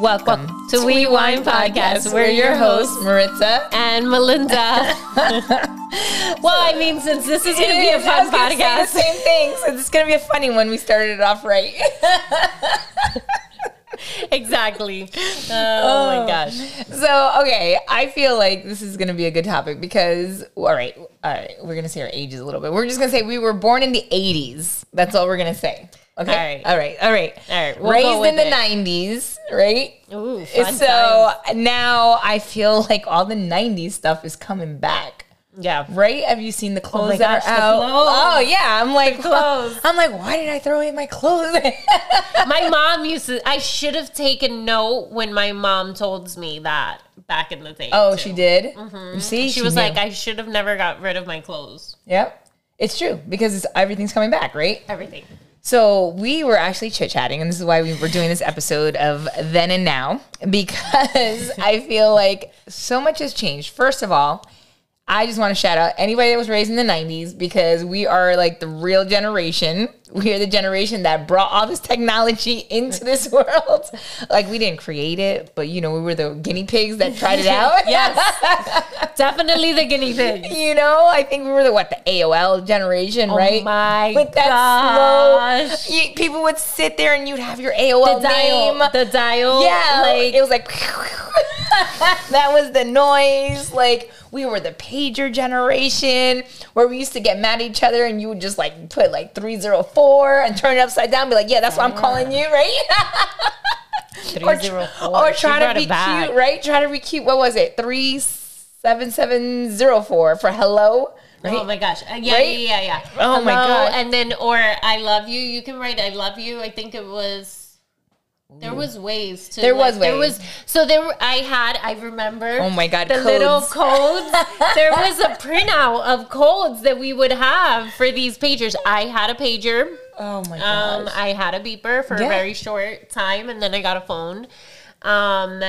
Welcome to We Wine Podcast. We're your hosts, Maritza. and Melinda. well, I mean, since this is going to be a fun was gonna say podcast, the same thing. So it's gonna be a funny one. We started it off right. exactly. Oh, my oh. gosh. so okay, I feel like this is gonna be a good topic because all right, all right, we're gonna say our ages a little bit. We're just gonna say we were born in the '80s. That's all we're gonna say. Okay. All right. All right. All right, we'll Raised in the it. '90s, right? Ooh, fun so times. now I feel like all the '90s stuff is coming back. Yeah. Right? Have you seen the oh clothes gosh, that the are out? clothes. Oh yeah, I'm like clothes. I'm like, why did I throw away my clothes? My mom used to, I should have taken note when my mom told me that back in the day. oh, too. she did. Mm-hmm. You see, She was knew. like, I should have never got rid of my clothes. "Yep, it's true because it's, everything's coming back, right?" Everything. So we were actually chit chatting, and this is why we were doing this episode of Then and Now because I feel like so much has changed. First of all, I just want to shout out anybody that was raised in the 90s because we are like the real generation. We are the generation that brought all this technology into this world. Like we didn't create it, but you know, we were the guinea pigs that tried it out. Yes. Definitely the guinea pig. You know, I think we were the what the AOL generation, oh right? Oh my With that gosh. slow, you, people would sit there and you'd have your AOL The dial. The dial. yeah, Like, it was like that was the noise. Like we were the pager generation where we used to get mad at each other, and you would just like put like three zero four and turn it upside down, and be like, yeah, that's what I'm calling you, right? or, 304. or try to brought be cute, right? Try to be cute. What was it? Three seven seven zero four for hello. Right? Oh my gosh. Uh, yeah, Right? yeah, yeah, yeah. Oh my Hello, God. And then, or I love you. You can write I love you. I think it was. There was ways to. There like, was There was so there. I had. I remember. Oh my God, The little codes. codes. there was a printout of codes that we would have for these pagers. I had a pager. oh my god! Um. I had a beeper for Yeah. a very short time, and then I got a phone. Um,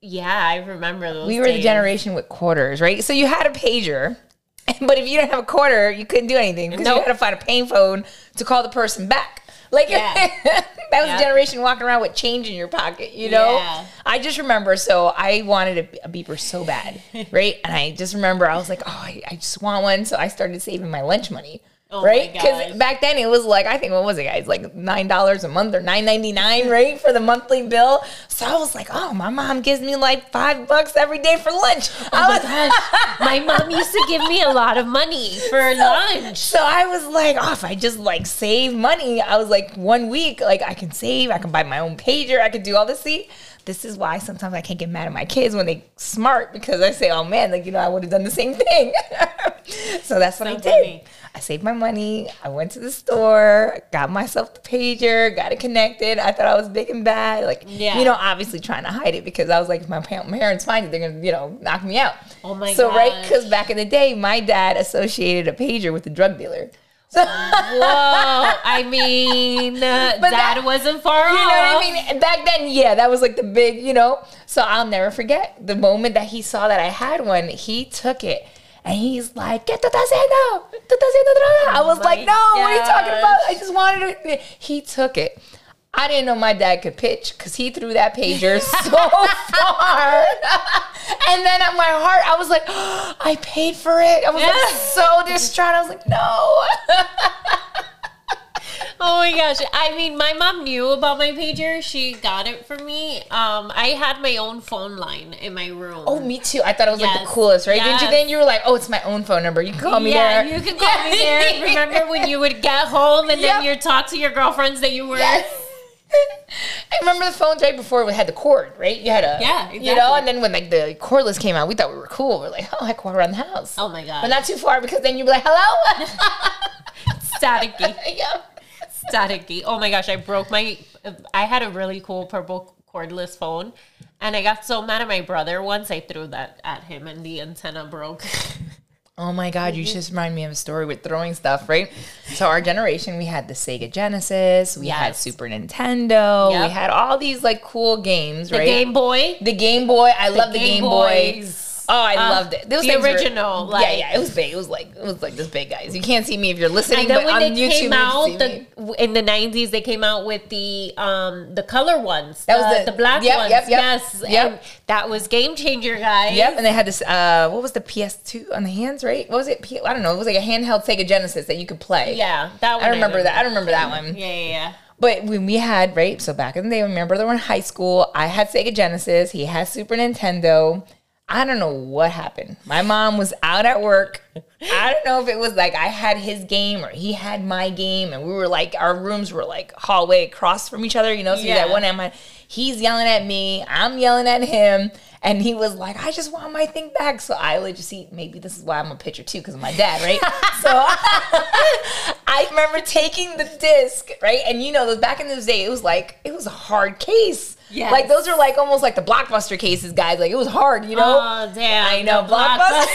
yeah, I remember those. we were the generation with quarters, right? So you had a pager, but if you didn't have a quarter, you couldn't do anything because you Nope. had to find a payphone to call the person back. Like Yeah. that was Yeah. a generation walking around with change in your pocket, you know. Yeah. I just remember, so I wanted a, a beeper so bad, right? And I just remember I was like, oh, I, I just want one, so I started saving my lunch money. Oh right, Because back then it was like I think what was it, guys? Like nine dollars a month or nine ninety nine, right, for the monthly bill. So I was like, oh, my mom gives me like five bucks every day for lunch. Oh I my was, gosh. My mom used to give me a lot of money for lunch. So I was like, oh, if I just like save money, I was like, one week, like I can save, I can buy my own pager, I could do all this. See, this is why sometimes I can't get mad at my kids when they smart because I say, oh man, like you know, I would have done the same thing. so that's what So I did. funny. I saved my money. I went to the store, got myself the pager, got it connected. I thought I was big and bad, like Yeah. you know, obviously trying to hide it because I was like, if my parents find it, they're gonna, you know, knock me out. Oh my So right, because back in the day, my dad associated a pager with a drug dealer. So Whoa. I mean, uh, dad that- wasn't far you know what I mean? Back then, yeah, that was like the big, you know. So I'll never forget the moment that he saw that I had one. He took it. And he's like, get haciendo? ¿Tú estás droga? I was like, no, what are you talking about? I just wanted it. He took it. I didn't know my dad could pitch because he threw that pager so far. and then at my heart, I was like, I paid for it. I was like so distraught. I was like, no. Oh my gosh. I mean, my mom knew about my pager. She got it for me. Um, I had my own phone line in my room. Oh, me too. I thought it was like the coolest, right? Didn't you Yes. then? You were like, oh, it's my own phone number. You can call me yeah, there. you can call me there. Remember when you would get home and then you'd talk to your girlfriends that you were. Yes. I remember the phones right before we had the cord, right? You had a Yeah, You know, and then when like the cordless came out, we thought we were cool. We're like, oh, I can around the house. Oh my god. But not too far because then you'd be like, hello. staticky. yeah. Staticky. Oh my gosh, I broke my. I had a really cool purple cordless phone, and I got so mad at my brother once. I threw that at him, and the antenna broke. Oh my God, you just remind me of a story with throwing stuff, right? So our generation, we had the Sega Genesis, we had Super Nintendo, Yep. we had all these like cool games, The right? Game Boy. The Game Boy, I love the Game, Boy. Oh, I loved it. Those the things were- original, yeah, yeah, it was big. It was like it was like this big, guys. You can't see me if you're listening, but when on they YouTube, came out, can see me. the in the nineties, they came out with the um the color ones. That was the, the- black yep, ones. yep, yep, Yes, yep. and that was game changer, guys. Yep, and they had this. Uh, what was the PS2 on the hands? Right? What was it? P- I don't know. It was like a handheld Sega Genesis that you could play. Yeah, that one. I remember know. that. I remember that one. Yeah, yeah, yeah. But when we had right, so back in the day, remember brother were in high school, I had Sega Genesis. He had Super Nintendo. I don't know what happened. My mom was out at work. I don't know if it was like I had his game or he had my game, and we were like our rooms were like hallway across from each other. You know, so Yeah. that one my, he's yelling at me, I'm yelling at him, and he was like, "I just want my thing back." So I legit see maybe this is why I'm a pitcher too because of my dad, right? so I remember taking the disc, right? And you know, those back in those days, it was like it was a hard case. Yes. Like those are like almost like the blockbuster cases, guys. Like it was hard, you know. Oh damn! I know blockbuster.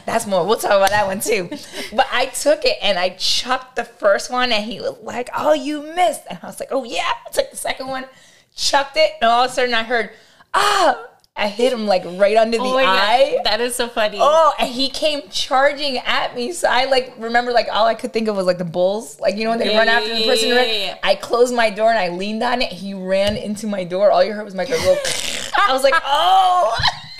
That's more. We'll talk about that one too. But I took it and I chucked the first one, and he was like, "Oh, you missed," and I was like, "Oh yeah." I took the second one, chucked it, and all of a sudden I heard, "Ah!" I hit him like right under the Oh my eye. God, that is so funny. Oh, and he came charging at me. So I like remember like all I could think of was like the bulls, like you know when they Yeah, run after the person. yeah, right? yeah. I closed my door and I leaned on it. He ran into my door. All you heard was like a little. I was like, oh.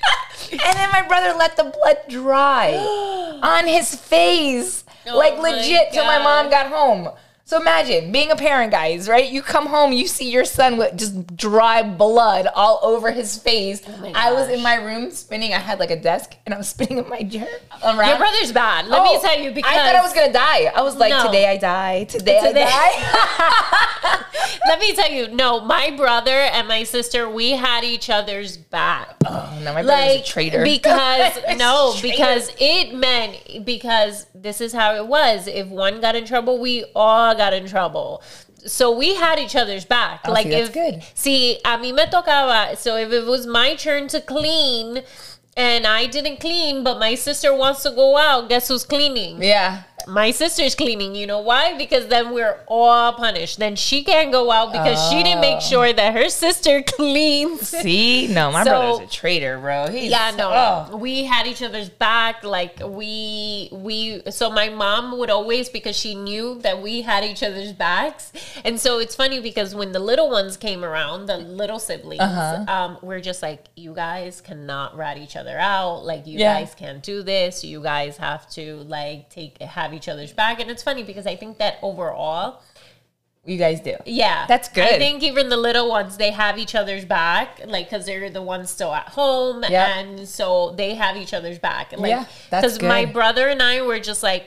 and then my brother let the blood dry on his face, Oh like my legit, till my mom got home. So imagine being a parent, guys, right? You come home, you see your son with just dry blood all over his face. Oh I was in my room spinning. I had like a desk, and I was spinning in my chair around. Your brother's bad. Let Oh, me tell you because I thought I was gonna die. I was like, No. today I die. Today, Today- I die. Let me tell you, no, my brother and my sister, we had each other's back. oh no, my brother's like a traitor. because no Traitor. because it meant because this is how it was if one got in trouble we all got in trouble so we had each other's back Oh, like see, if good. see a mí me tocaba so if it was my turn to clean and I didn't clean but my sister wants to go out guess who's cleaning yeah. My sister's cleaning. You know why? Because then we're all punished. Then she can't go out because she didn't make Oh. sure that her sister cleans. See, no, my So- brother's a traitor, bro. He's, Yeah, no, oh. we had each other's back. Like we, we. So my mom would always because she knew that we had each other's backs, and so it's funny because when the little ones came around, the little siblings, Uh-huh. um, we're just like, you guys cannot rat each other out. Like you Yeah. guys can't do this. You guys have to like take have each other's back, and it's funny because I think that overall. You guys do. Yeah, That's good. I think even the little ones, they have each other's back, like because they're the ones still at home, Yep. and so they have each other's back. Like, Yeah, because my brother and I were just like,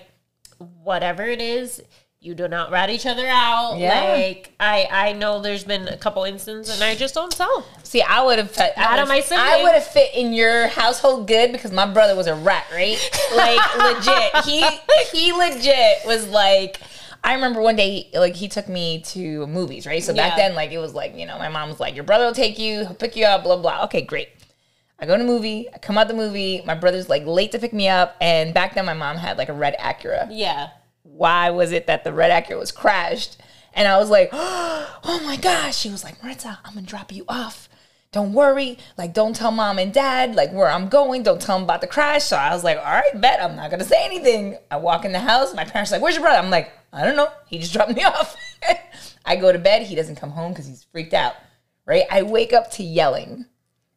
whatever it is, you do not rat each other out. Yeah. Like I, I know there's been a couple instances, and I just don't tell. See, I would have fit. I on my would have fit in your household good because my brother was a rat, right? Like legit. He he legit was like. I remember one day, like he took me to movies, right? So back Yeah. then, like it was like you know, my mom was like, "Your brother will take you, he'll pick you up, blah blah." Okay, great. I go to movie, I come out the movie. My brother's like late to pick me up, and back then my mom had like a red Acura Yeah, why was it that the red Acura was crashed? And I was like, oh my gosh. She was like, Maritza, I'm gonna drop you off. Don't worry. Like, don't tell mom and dad like where I'm going. Don't tell them about the crash. So I was like, all right, bet I'm not gonna say anything. I walk in the house. My parents are like, where's your brother? I'm like, I don't know. He just dropped me off. I go to bed. He doesn't come home because he's freaked out. Right? I wake up to yelling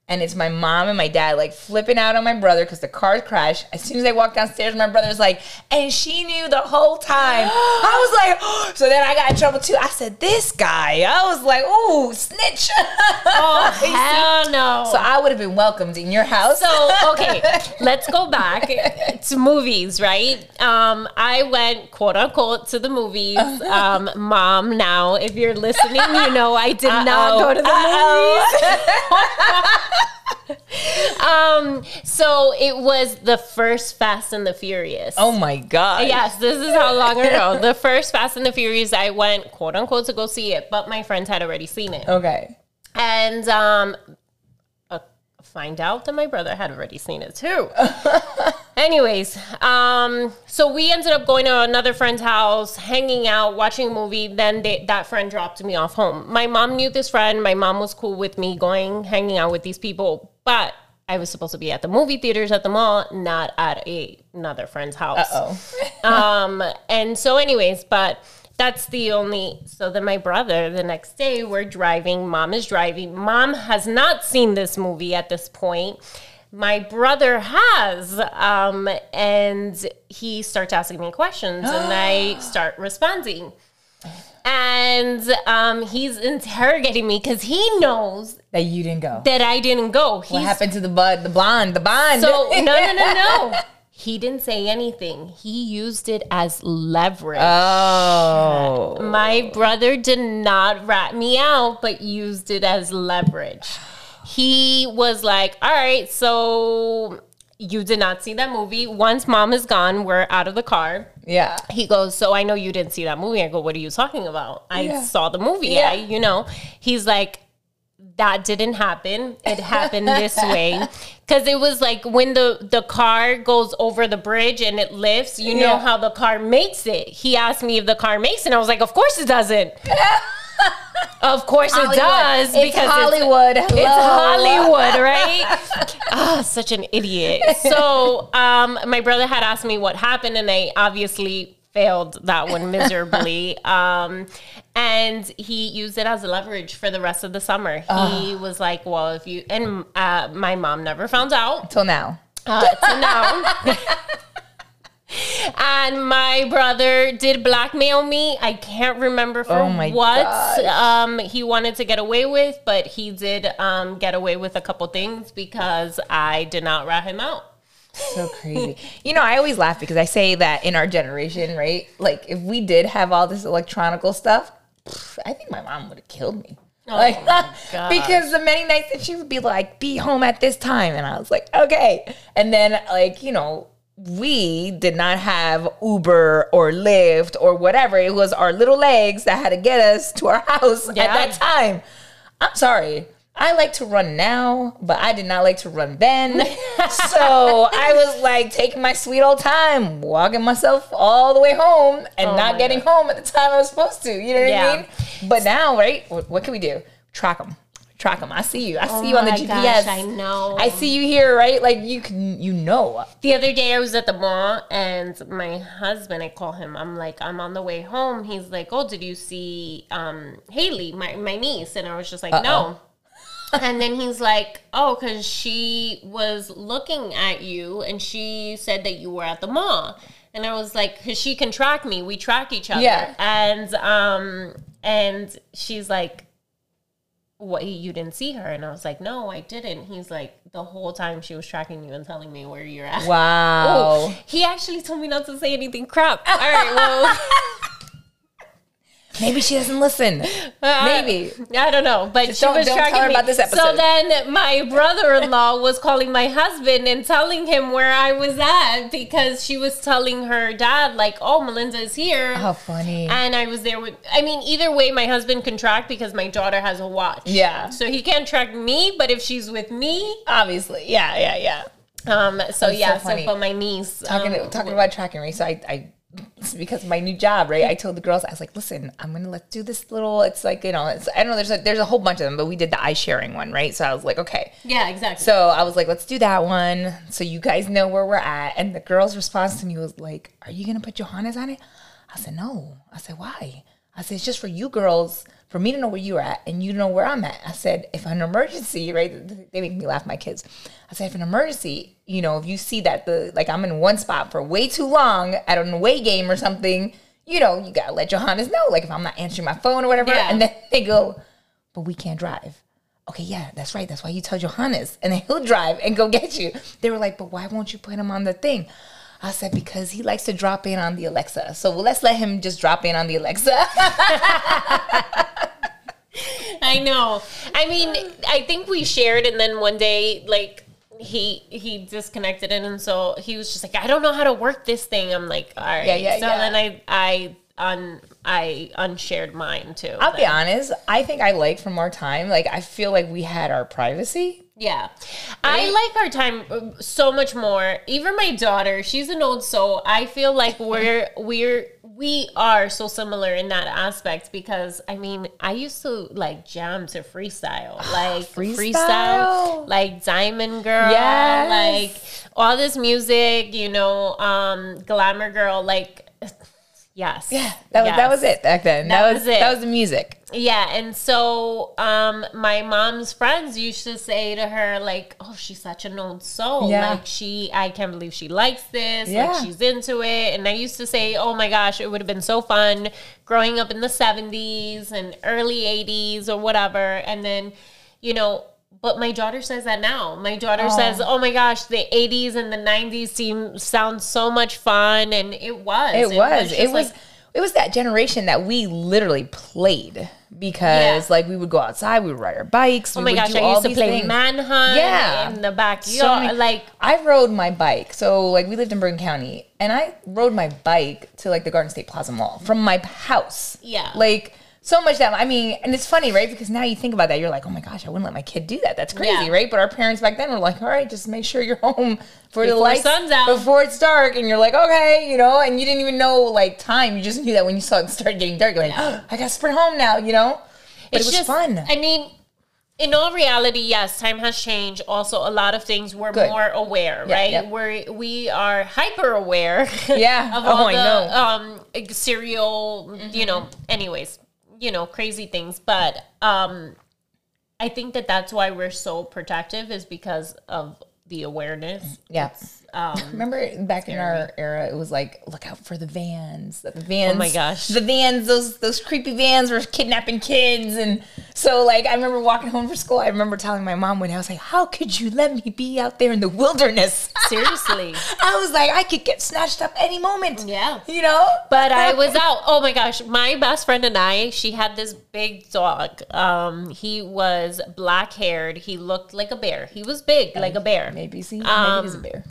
and it's my mom and my dad like flipping out on my brother because the car crashed. As soon as I walked downstairs, my brother's like, and she knew the whole time. I was like, oh. so then I got in trouble too. I said, this guy. I was like, ooh, snitch. oh hell no. so I would have been welcomed in your house. So okay, let's go back to movies, right? Um, I went quote unquote to the movies. Um, mom, now if you're listening, you know I did not Uh-oh. go to the Uh-oh. movies. um, so it was the first Fast and the Furious. oh my god. Yes, this is how long ago. The first Fast and the Furious, I went quote unquote to go see it, but my friends had already seen it Okay. and um uh, find out that my brother had already seen it too anyways um so we ended up going to another friend's house hanging out watching a movie then they, that friend dropped me off home my mom knew this friend my mom was cool with me going hanging out with these people but I was supposed to be at the movie theaters at the mall, not at a, another friend's house. Oh, um, and so, anyways, but that's the only. So then, my brother, the next day, we're driving. Mom is driving. Mom has not seen this movie at this point. My brother has, um, and he starts asking me questions, and I start responding. And um, he's interrogating me because he knows that you didn't go. that I didn't go. what happened to the bud, the blonde, the bond? so no, no, no, no. He didn't say anything. He used it as leverage. oh, My brother did not rat me out, but used it as leverage. He was like, "All right, so you did not see that movie. Once mom is gone, we're out of the car." yeah. He goes, "So I know you didn't see that movie." I go, "What are you talking about? I Yeah. saw the movie. Yeah. I, you know." He's like, "That didn't happen. It happened this way." Cuz it was like when the the car goes over the bridge and it lifts, you know how the car makes it. He asked me if the car makes it. And I was like, "Of course it doesn't." of course it does It's because it's Hollywood. it's Hello. Hollywood, right? Ah, such an idiot. So, um, my brother had asked me what happened, and I obviously failed that one miserably. um, and he used it as leverage for the rest of the summer. He was like, "Well, if you," and uh, my mom never found out Till now. uh, now. and my brother did blackmail me. I can't remember for Oh what um, he wanted to get away with, but he did um, get away with a couple things because I did not rat him out. So crazy. you know, I always laugh because I say that in our generation, right? Like, if we did have all this electronical stuff, pff, I think my mom would have killed me. like, Oh my because the many nights that she would be like, be home at this time. And I was like, okay. And then, like, you know, we did not have Uber or Lyft or whatever. It was our little legs that had to get us to our house Yeah. at that time. I'm sorry. I like to run now, but I did not like to run then. so I was like taking my sweet old time, walking myself all the way home and Oh not getting home at the time I was supposed to. You know what Yeah. I mean? But now, right? What, what can we do? Track them. Track them. I see you. I see you on the GPS. gosh, I know. I see you here, right? Like you can, you know. The other day I was at the mall and my husband, I call him, I'm like, I'm on the way home. He's like, Oh, did you see um, Haley, my, my niece? And I was just like, No. and then he's like, Oh, because she was looking at you and she said that you were at the mall. And I was like, because she can track me. We track each other. Yeah. And um, and she's like, what you didn't see her. And i was like no i didn't. He's like the whole time she was tracking you and telling me where you're at. Wow. Oh, he actually told me not to say anything crap. All right well Maybe she doesn't listen. Maybe. I don't know, but she don't- was don't tell her me. about this episode. So then my brother-in-law was calling my husband and telling him where I was at because she was telling her dad like, "Oh, Melinda is here." How funny. And I was there with. I mean, either way, my husband can track because my daughter has a watch. Yeah. So he can't track me, but if she's with me, Obviously. Yeah, yeah, yeah. um. So so yeah. So, funny. but my niece. talking um, talking about tracking race. So I, I because my new job, right? I told the girls, I was like, listen, I'm gonna let's do this little. It's like you know, it's I don't know. There's a, there's a whole bunch of them, but we did the eye sharing one, right? So I was like, okay. Yeah. Exactly. So I was like, let's do that one, so you guys know where we're at. And the girl's response to me was like, "Are you gonna put Johannes on it?" I said, "No." I said, "Why?" I said, "It's just for you girls, for me to know where you're at, and you to know where I'm at." I said, "If an emergency, right? They make me laugh, my kids." I said, "If an emergency, you know, if you see that the like I'm in one spot for way too long at an away game or something." You know, you gotta let Johannes know. Like if I'm not answering my phone or whatever, Yeah. and then they go, "But we can't drive." okay, yeah, that's right. That's why you tell Johannes, and then he'll drive and go get you. They were like, but why won't you put him on the thing? I said because he likes to drop in on the Alexa. So let's let him just drop in on the Alexa. I know. I mean, I think we shared, and then one day, like he he disconnected it, and so he was just like, I don't know how to work this thing. I'm like, all right. Yeah, yeah, so yeah. then I I un I unshared mine too. I'll be honest. I think I like for more time. Like I feel like we had our privacy. Yeah. I like our time uh, so much more. Even my daughter, she's an old soul. I feel like we're we're we are so similar in that aspect because I mean, I used to like jam to freestyle. Like freestyle, Freestyle. like Diamond Girl, Yes. like all this music, you know, um Glamour Girl like yes. Yeah, that was that was it back then. That, That was, was it. That was the music. Yeah, and so um my mom's friends used to say to her like, "Oh, she's such an old soul. Yeah. Like she I can't believe she likes this. Yeah. Like she's into it." And I used to say, "Oh my gosh, it would have been so fun growing up in the 70s and early 80s or whatever." And then, you know, but my daughter says that now. My daughter oh. says, "Oh my gosh, the 80s and the 90s seem sound so much fun." And it was. It was. It was. like- it was that generation that we literally played because Yeah. like we would go outside, we would ride our bikes. Oh my gosh, I used to play manhunt Yeah. in the So backyard. many- like I rode my bike. So like we lived in Bergen County, and I rode my bike to like the Garden State Plaza Mall from my house. Yeah. like so much that I mean, and it's funny, right? Because now you think about that, you're like, oh my gosh, I wouldn't let my kid do that. That's crazy, Yeah. right? But our parents back then were like, all right, just make sure you're home for the Before lights sun's out. before it's dark, and you're like, okay, you know, and you didn't even know like time. You just knew that when you saw it start getting dark, you're like, oh, I got to sprint home now, you know. But it was just fun. I mean, in all reality, yes, time has changed. Also, a lot of things we're Good. more aware, Yeah, right? yeah. We're we are hyper aware. Yeah. of Oh, all I the know. um serial, you know. Anyways, you know, crazy things, but um, I think that that's why we're so protective is because of the awareness. yeah. Um, Remember back in our era, it was like, look out for the vans. The vans. Oh my gosh. The vans, those those creepy vans were kidnapping kids, and so like I remember walking home from school. I remember telling my mom when I was like, "How could you let me be out there in the wilderness?" seriously. I was like, I could get snatched up any moment. Yeah. you know. But I was out. Oh my gosh, my best friend and I, she had this big dog. Um, he was black haired. He looked like a bear. He was big, like a bear. maybe see, maybe Um, he's a bear.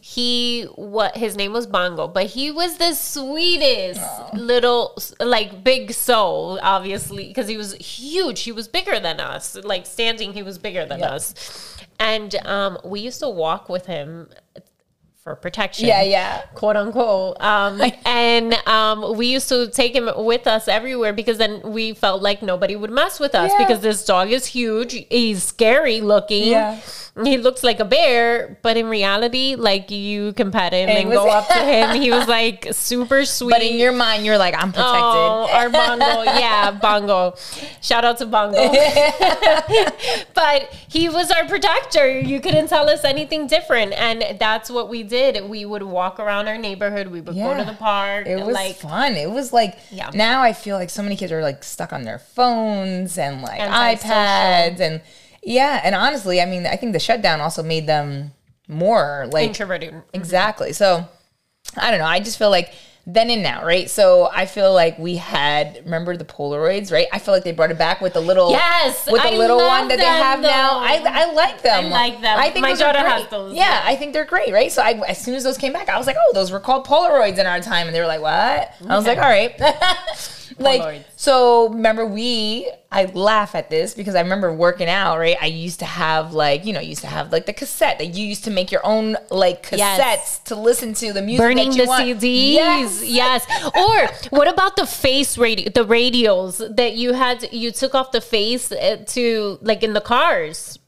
He what his name was Bongo, but he was the sweetest little like big soul, obviously, because he was huge. He was bigger than us. Like standing, he was bigger than Yep. us. And um, we used to walk with him for protection Yeah, yeah. quote unquote. Um, and um, we used to take him with us everywhere because then we felt like nobody would mess with us Yeah. because this dog is huge. He's scary looking. Yeah. He looks like a bear, but in reality, like you can pet him And and go up to him. He was like super sweet. But in your mind, you're like, I'm protected. Oh, our Bongo. Yeah, Bongo. Shout out to Bongo. but he was our protector. You couldn't tell us anything different. And that's what we did. We would walk around our neighborhood. We would go to the park. It was like, fun. It was like Yeah. now I feel like so many kids are like stuck on their phones and like Antisocial. iPads and yeah. And honestly, I mean, I think the shutdown also made them more like introverted. Mm-hmm. exactly. So I don't know. I just feel like then and now, right? So I feel like we had remember the Polaroids, right? I feel like they brought it back with the little Yes, with the I little one that they have now. I. I like them. I like them. I think My daughter has those, Yeah. I think they're great, right? So I, as soon as those came back, I was like, oh, those were called Polaroids in our time, and they were like, what? I was like, all right. like, Polaroids. so remember we? I laugh at this because I remember working out, right? I used to have like, you know, used to have like the cassette that you used to make your own like cassettes Yes. to listen to the music. Burning that you the want. CDs, Yes. yes. Or what about the face radio, the radios that you had? You took off the face uh, to like in the cars.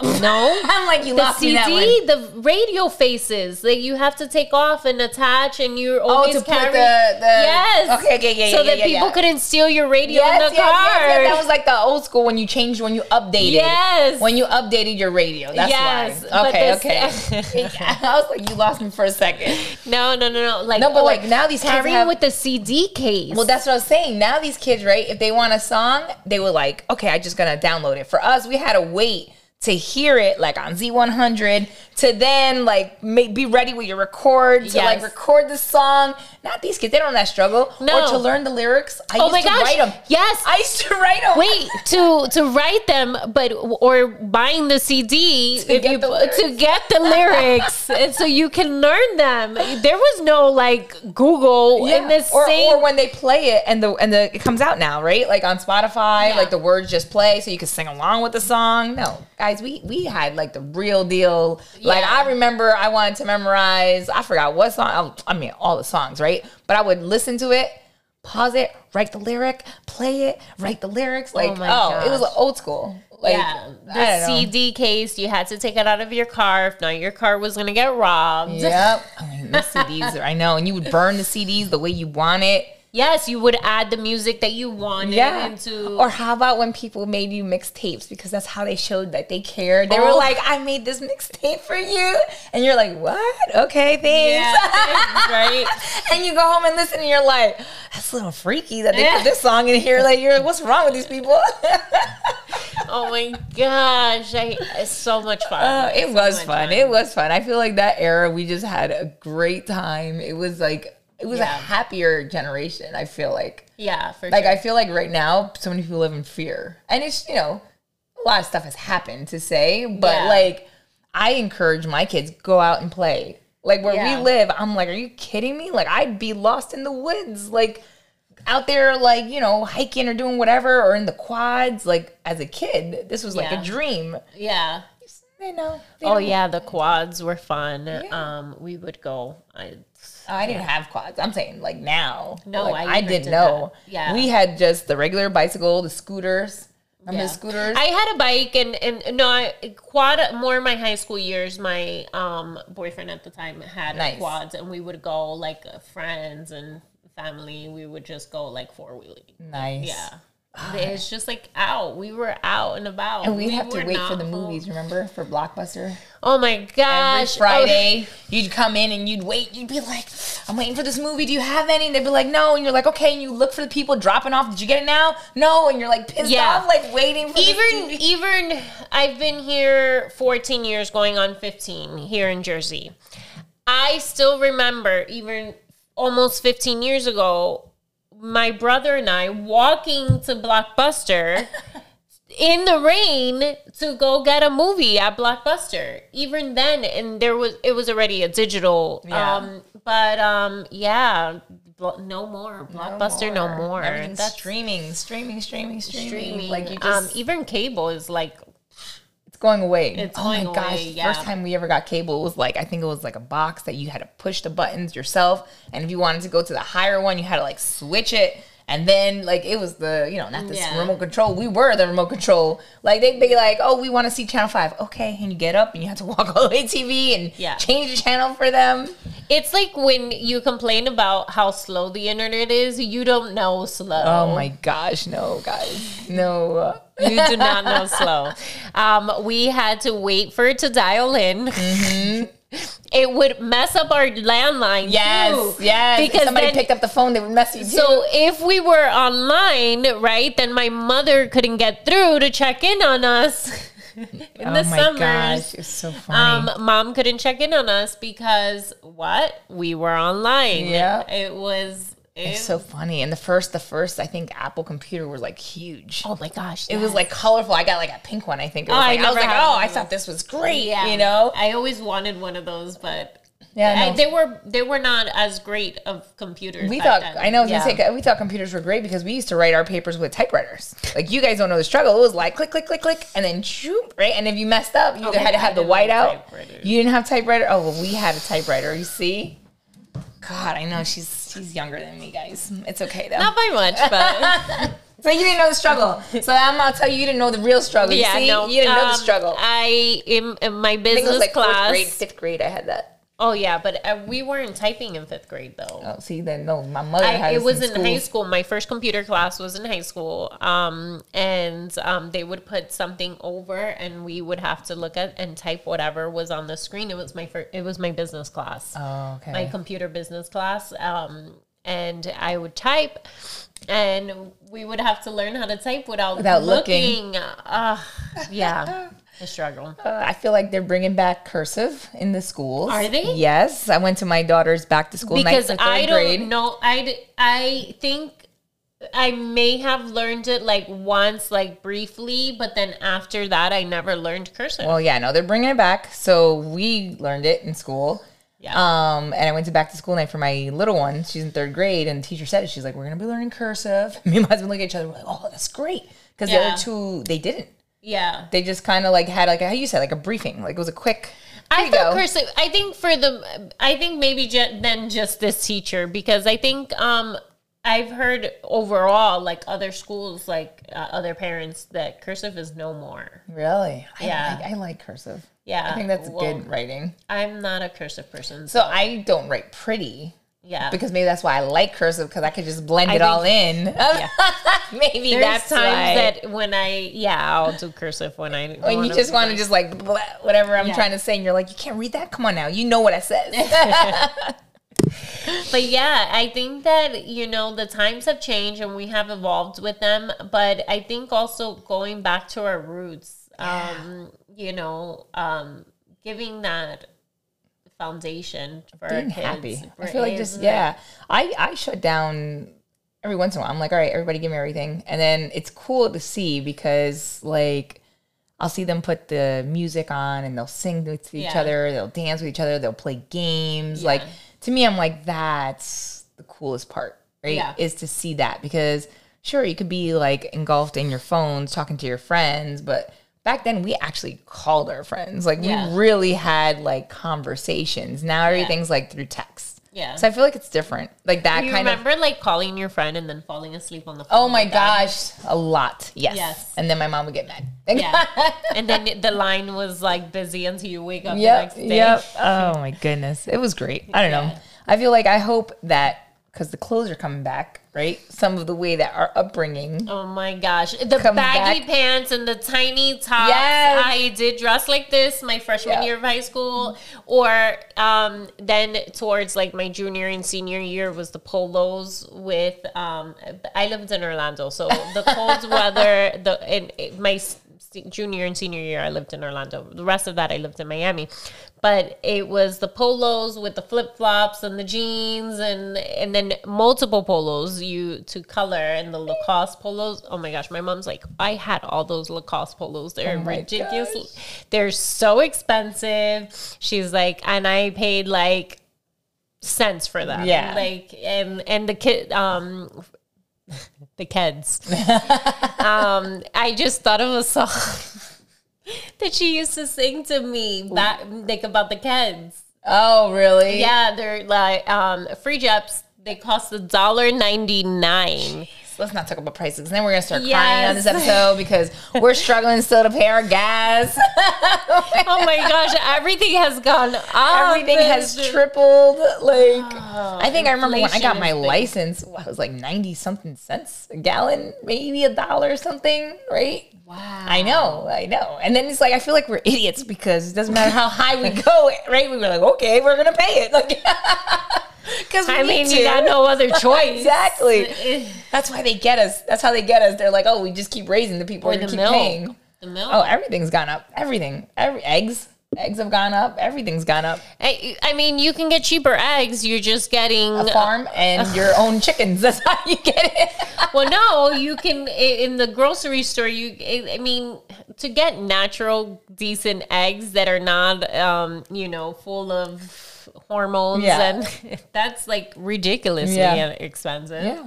No, I'm like, you the lost me that one. CD, the radio faces that you have to take off and attach, and you're Oh, always to put carrying. the, the yes. Okay, okay, yeah, yeah. So yeah, that yeah, people yeah. couldn't steal your radio Yes, in yes, the car. yes, yes. That was like the old school when you changed when you updated. Yes. When you updated your radio. That's Yes, why. Okay, okay. I was like, you lost me for a second. no, no, no, no. Like No, but or like now these kids carrying have- with the CD case. Well, that's what I was saying. Now these kids, right? If they want a song, they were like, okay, I just gonna download it. For us, we had to wait to hear it like on Z100 to then like make, be ready with your record to like record the song. Not these kids; they don't have that struggle. No. Or to learn the lyrics. I Oh used my to gosh, write them. yes. I used to write them. Wait to to write them, but or buying the CD if get you the to get the lyrics, and so you can learn them. There was no like Google in this or, same. or when they play it and the and the it comes out now, right? Like on Spotify, Yeah. like the words just play, so you can sing along with the song. No, guys, we we had like the real deal. Like I remember, I wanted to memorize. I forgot what song. I mean, all the songs, right? But I would listen to it, pause it, write the lyric, play it, write the lyrics. Oh like, oh, my it was old school. Like, yeah, the. CD case you had to take it out of your car. If not, your car was gonna get robbed. Yep. I mean, the CDs. Are, I know, and you would burn the CDs the way you want it. Yes, you would add the music that you wanted Yeah. into. Or how about when people made you mixtapes because that's how they showed that they cared. They were Oh. like, "I made this mixtape for you," and you're like, "What? Okay, thanks." yeah, right. and you go home and listen, and you're like, "That's a little freaky that they Yeah. put this song in here." Like, you're, like, what's wrong with these people? Oh my gosh, I, it's so much fun. Uh, it So was much fun. It was fun. I feel like that era, we just had a great time. It was like it was a happier generation. I feel like. yeah, for Like sure. I feel like right now, so many people live in fear, and it's you know, a lot of stuff has happened to say, but Yeah. like I encourage my kids go out and play. Like where Yeah. we live, I'm like, are you kidding me? Like I'd be lost in the woods, like out there, like you know, hiking or doing whatever, or in the quads. Like as a kid, this was like Yeah. a dream. yeah. You know. they Oh don't- yeah, the quads were fun. Um, we would go. I, I didn't have quads. I'm saying like now. No, Like, I I, didn't did know. that. Yeah. we had just the regular bicycle, the scooters. Remember Yeah. the scooters? I had a bike and and no, I, quad more in my high school years. My um boyfriend at the time had Nice. quads, and we would go like friends and family. We would just go like four wheeling. nice. Yeah, it's just like out. We were out and about, And we'd We have to wait for the home. movies, remember? For Blockbuster. Oh my gosh! Every gosh, oh. Friday, you'd come in and you'd wait. You'd be like, I'm waiting for this movie. Do you have any? And they'd be like, no. And you're like, okay. And you look for the people dropping off. Did you get it now? No. And you're like pissed Yeah. off, like waiting for Oh, even even I've been here 14 years going on 15 here in Jersey. I still remember even almost 15 years ago my brother and I walking to Blockbuster in the rain to go get a movie at Blockbuster. Even then and there was it was already a digital Yeah. um but um yeah no more Blockbuster no more. Everything's That's streaming, streaming, streaming, streaming. streaming. Like you just um, even cable is like going away. It's oh going my gosh! away, yeah. First time we ever got cable was like I think it was like a box that you had to push the buttons yourself, and if you wanted to go to the higher one, you had to like switch it. And then like it was the you know not this Yeah. remote control. We were the remote control. Like they'd be like, oh, we want to see channel five. Okay, and you get up and you have to walk all the way to TV and Yeah. change the channel for them. it's like when you complain about how slow the internet is, you don't know slow. Oh my gosh, no guys, no. You do not know slow. Um, we had to wait for it to dial in. It would mess up our landline. Yes, too, yes. If Because somebody then- picked up the phone, they would mess you too. So if we were online, right, then my mother couldn't get through to check in on us in oh the my summers. gosh, it's so funny. Um, mom couldn't check in on us because what? We were online. Yeah. It was. It, It's so funny. And the first, the first, I think Apple computer was like huge. oh my gosh. It was like colorful. I got like a pink one. I think. It was Oh, I like, I, was like, oh, I thought this was great. yeah. You know. I always wanted one of those, but Yeah. I, they were they were not as great of computers. we thought. then. I know. I Yeah. say we thought computers were great because we used to write our papers with typewriters. Like you guys don't know the struggle. It was like click, click, click, click, and then shoop, right. And if you messed up, you oh, either Okay, had to have the whiteout. You didn't have typewriter. Oh, well, we had a typewriter. You see. God, I know she's she's younger than me, guys. It's okay though. Not by much, but So you didn't know the struggle. So I'm gonna tell you, you didn't know the real struggle. You yeah, see? no. you didn't know the um, struggle. I in, in my I think it business was like class. fourth grade, fifth grade. I had that. Oh yeah, but uh, we weren't typing in fifth grade though. Oh, see, then no, my mother I, it was in school. high school. My first computer class was in high school, um, and um, they would put something over, and we would have to look at and type whatever was on the screen. It was my first. It was my business class, Oh, okay. my computer business class, um, and I would type, and we would have to learn how to type without Without looking. looking. Uh, yeah, struggle. Uh, I feel like they're bringing back cursive in the schools. Are they? Yes. I went to my daughter's back to school night because for third I don't grade. know. I I think I may have learned it like once, like briefly, but then after that, I never learned cursive. Well, yeah, no, they're bringing it back. So we learned it in school. yeah, Um, and I went to back to school night for my little one. She's in third grade, and the teacher said it. She's like, "We're gonna be learning cursive." Me and my husband look at each other. We're like, "Oh, that's great," because the other two they didn't. Yeah. They just kind of like had like how you said like a briefing. Like it was a quick. I feel cursive. I think for the, I think maybe ju- then just this teacher because I think um I've heard overall like other schools like uh, other parents that cursive is no more. Really? Yeah. like, I like cursive. Yeah, I think that's well, good writing. I'm not a cursive person, So I don't write pretty yeah. because maybe that's why I like cursive because I could just blend I it think- all in. maybe There's that's times that when I yeah I'll do cursive when I when you just want to just like blah, whatever I'm Yeah. trying to say, and you're like, you can't read that. Come on now, you know what I said. But yeah, I think that, you know, the times have changed and we have evolved with them. But I think also going back to our roots, um, you know, um, giving that foundation for being kids. happy. I feel like just yeah. I I shut down every once in a while. I'm like, all right, everybody, give me everything, and then it's cool to see because like. I'll see them put the music on and they'll sing with each Yeah. other, they'll dance with each other, they'll play games. Like to me, I'm like, that's the coolest part, right? Yeah. Is to see that because sure, you could be like engulfed in your phones talking to your friends, but back then we actually called our friends. Like Yeah. we really had like conversations. Now everything's like through text. Yeah. So I feel like it's different. Like that you kind of remember like calling your friend and then falling asleep on the phone? Oh my them? gosh, a lot. Yes. Yes. And then my mom would get mad. Yeah. and then the line was like busy until you wake up the Yep. next day. Yep. Oh my goodness. It was great. I don't know. I feel like I hope that because the clothes are coming back, right? Some of the way that our upbringing. Oh my gosh. The baggy back. pants and the tiny tops. Yes. I did dress like this my freshman Yeah. year of high school. Or um, then towards like my junior and senior year was the polos with um, I lived in Orlando. So the cold weather, the and it- my junior and senior year I lived in Orlando. The rest of that I lived in Miami. But it was the polos with the flip flops and the jeans and and then multiple polos you to color and the Lacoste polos. Oh my gosh, my mom's like, I had all those Lacoste polos. They're Oh ridiculous. gosh. They're so expensive. She's like, and I paid like cents for them. Yeah. Like and and the kid um the kids. um I just thought of a song that she used to sing to me back like about the kids. Oh, really? Yeah, they're like um free jets. They cost a dollar ninety nine. Let's not talk about prices. Then we're gonna start crying on this episode because we're struggling still to pay our gas. Oh my gosh, everything has gone up. Everything has tripled. Like oh, I think I remember when I got my license, it was like ninety something cents a gallon, maybe a dollar or something, right? Wow. I know, I know. And then it's like I feel like we're idiots because it doesn't matter how high we go, right? We were like, okay, we're gonna pay it, like because I mean, you got no other choice. exactly. That's why they get us. That's how they get us. They're like, oh, we just keep raising the people Or the keep milk. paying. The milk. Oh, everything's gone up. Everything. Every eggs. Eggs have gone up. Everything's gone up. I, I mean, you can get cheaper eggs. You're just getting. A farm and your own chickens. That's how you get it. well, no, you can in the grocery store. You, I I mean, to get natural, decent eggs that are not, um, you know, full of hormones, Yeah. and that's like ridiculously Yeah. Uh, expensive. Yeah.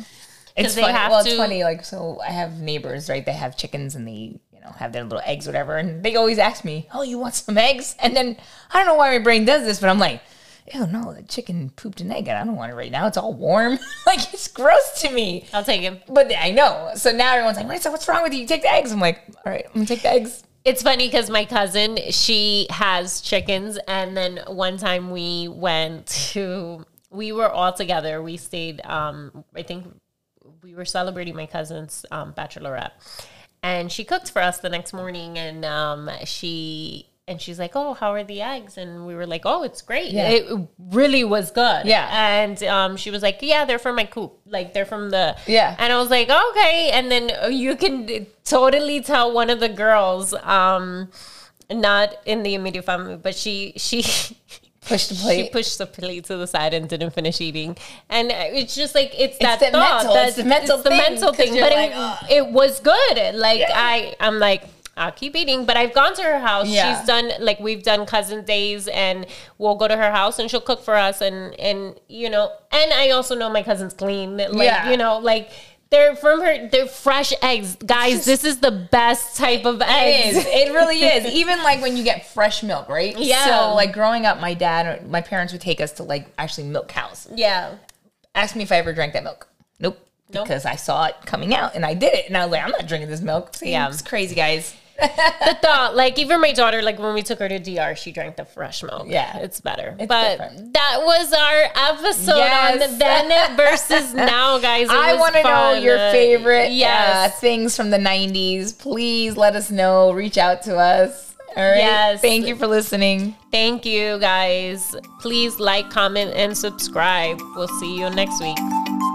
It's they funny. have well, it's funny. Like, so I have neighbors, right? They have chickens and they, you know, have their little eggs, whatever. And they always ask me, "Oh, you want some eggs?" And then I don't know why my brain does this, but I'm like, "Ew, no, the chicken pooped an egg, and I don't want it right now. It's all warm. like, it's gross to me." I'll take it. But I know. So now everyone's like, Maritza, what's wrong with you? You take the eggs. I'm like, all right, I'm gonna take the eggs. It's funny because my cousin, she has chickens. And then one time we went to, we were all together. We stayed, um, I think we were celebrating my cousin's um, bachelorette. And she cooked for us the next morning. And um, she, and she's like, "Oh, how are the eggs?" And we were like, "Oh, it's great. Yeah. It really was good." Yeah. And um, she was like, "Yeah, they're from my coop. Like they're from the Yeah. And I was like, "Okay." And then uh, you can totally tell one of the girls, um, not in the immediate family, but she she. pushed the plate. She pushed the plate to the side and didn't finish eating, and it's just like it's that the thought. mental- that- it's the mental the thing, mental thing. But like, it, it was good. Like I, I'm like, I'll keep eating. But I've gone to her house. Yeah. She's done like we've done cousin days, and we'll go to her house and she'll cook for us, and and you know, and I also know my cousin's clean. Like Yeah. you know, like They're from her. They're fresh eggs, guys. This is the best type of eggs. is. It really is. Even like when you get fresh milk, right? Yeah. So like growing up, my dad, my parents would take us to like actually milk cows. Yeah. Ask me if I ever drank that milk. Nope. Nope. Because I saw it coming out and I did it, and I was like, I'm not drinking this milk. See, Yeah. it's crazy, guys. The thought, like even my daughter, like when we took her to DR, she drank the fresh milk. Yeah. it's better. It's but different. that was our episode Yes. on then versus now, guys. I want to know your favorite Yes. uh, things from the 90s. Please let us know. Reach out to us. All right. Yes. Thank you for listening. Thank you, guys. Please like, comment, and subscribe. We'll see you next week.